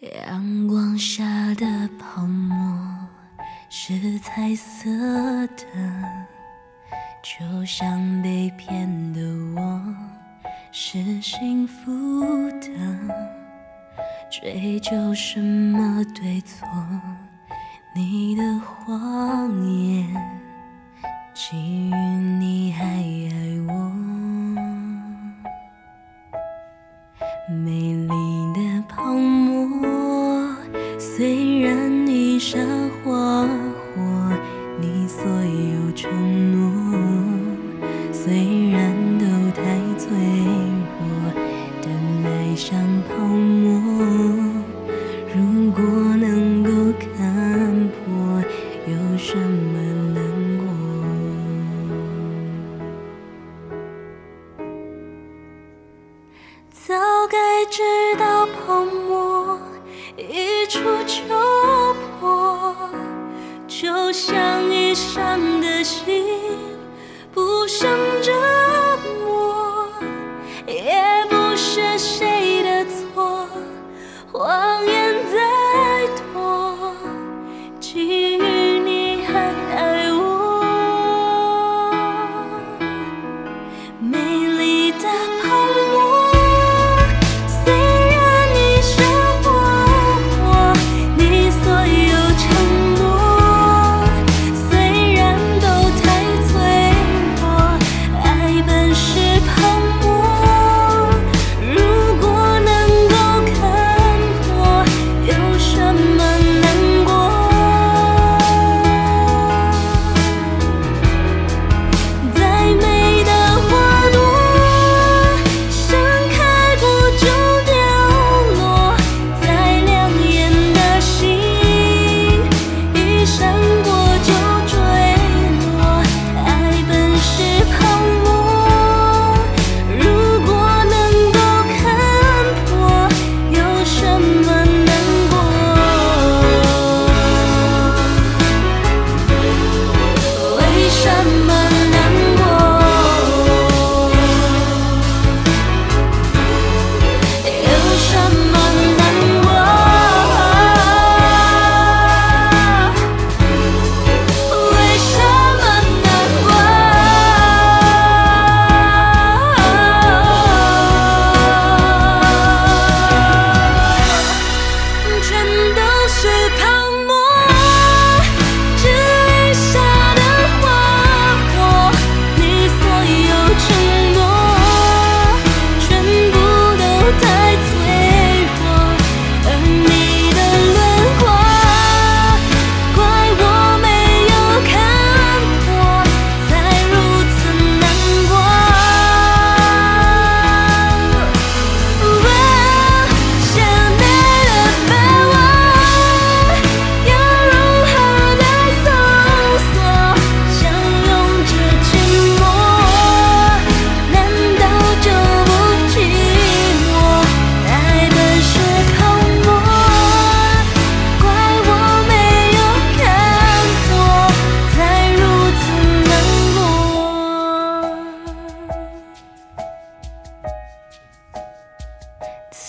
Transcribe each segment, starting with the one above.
阳光下的泡沫是彩色的，就像被骗的我是幸福的。追究什么对错？你的谎言，虽然你傻花火，你所有承诺，虽然都太脆弱但爱像泡沫。如果能够看破，有什么难过？早该知道泡沫就像已伤的心，不想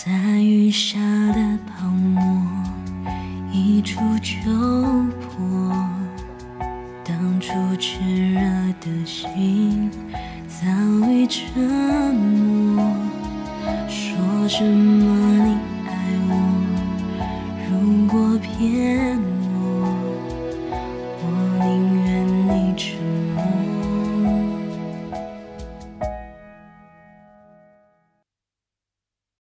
在雨下的泡沫，一触就破。当初炽热的心早已沉默。说什么你爱我？如果骗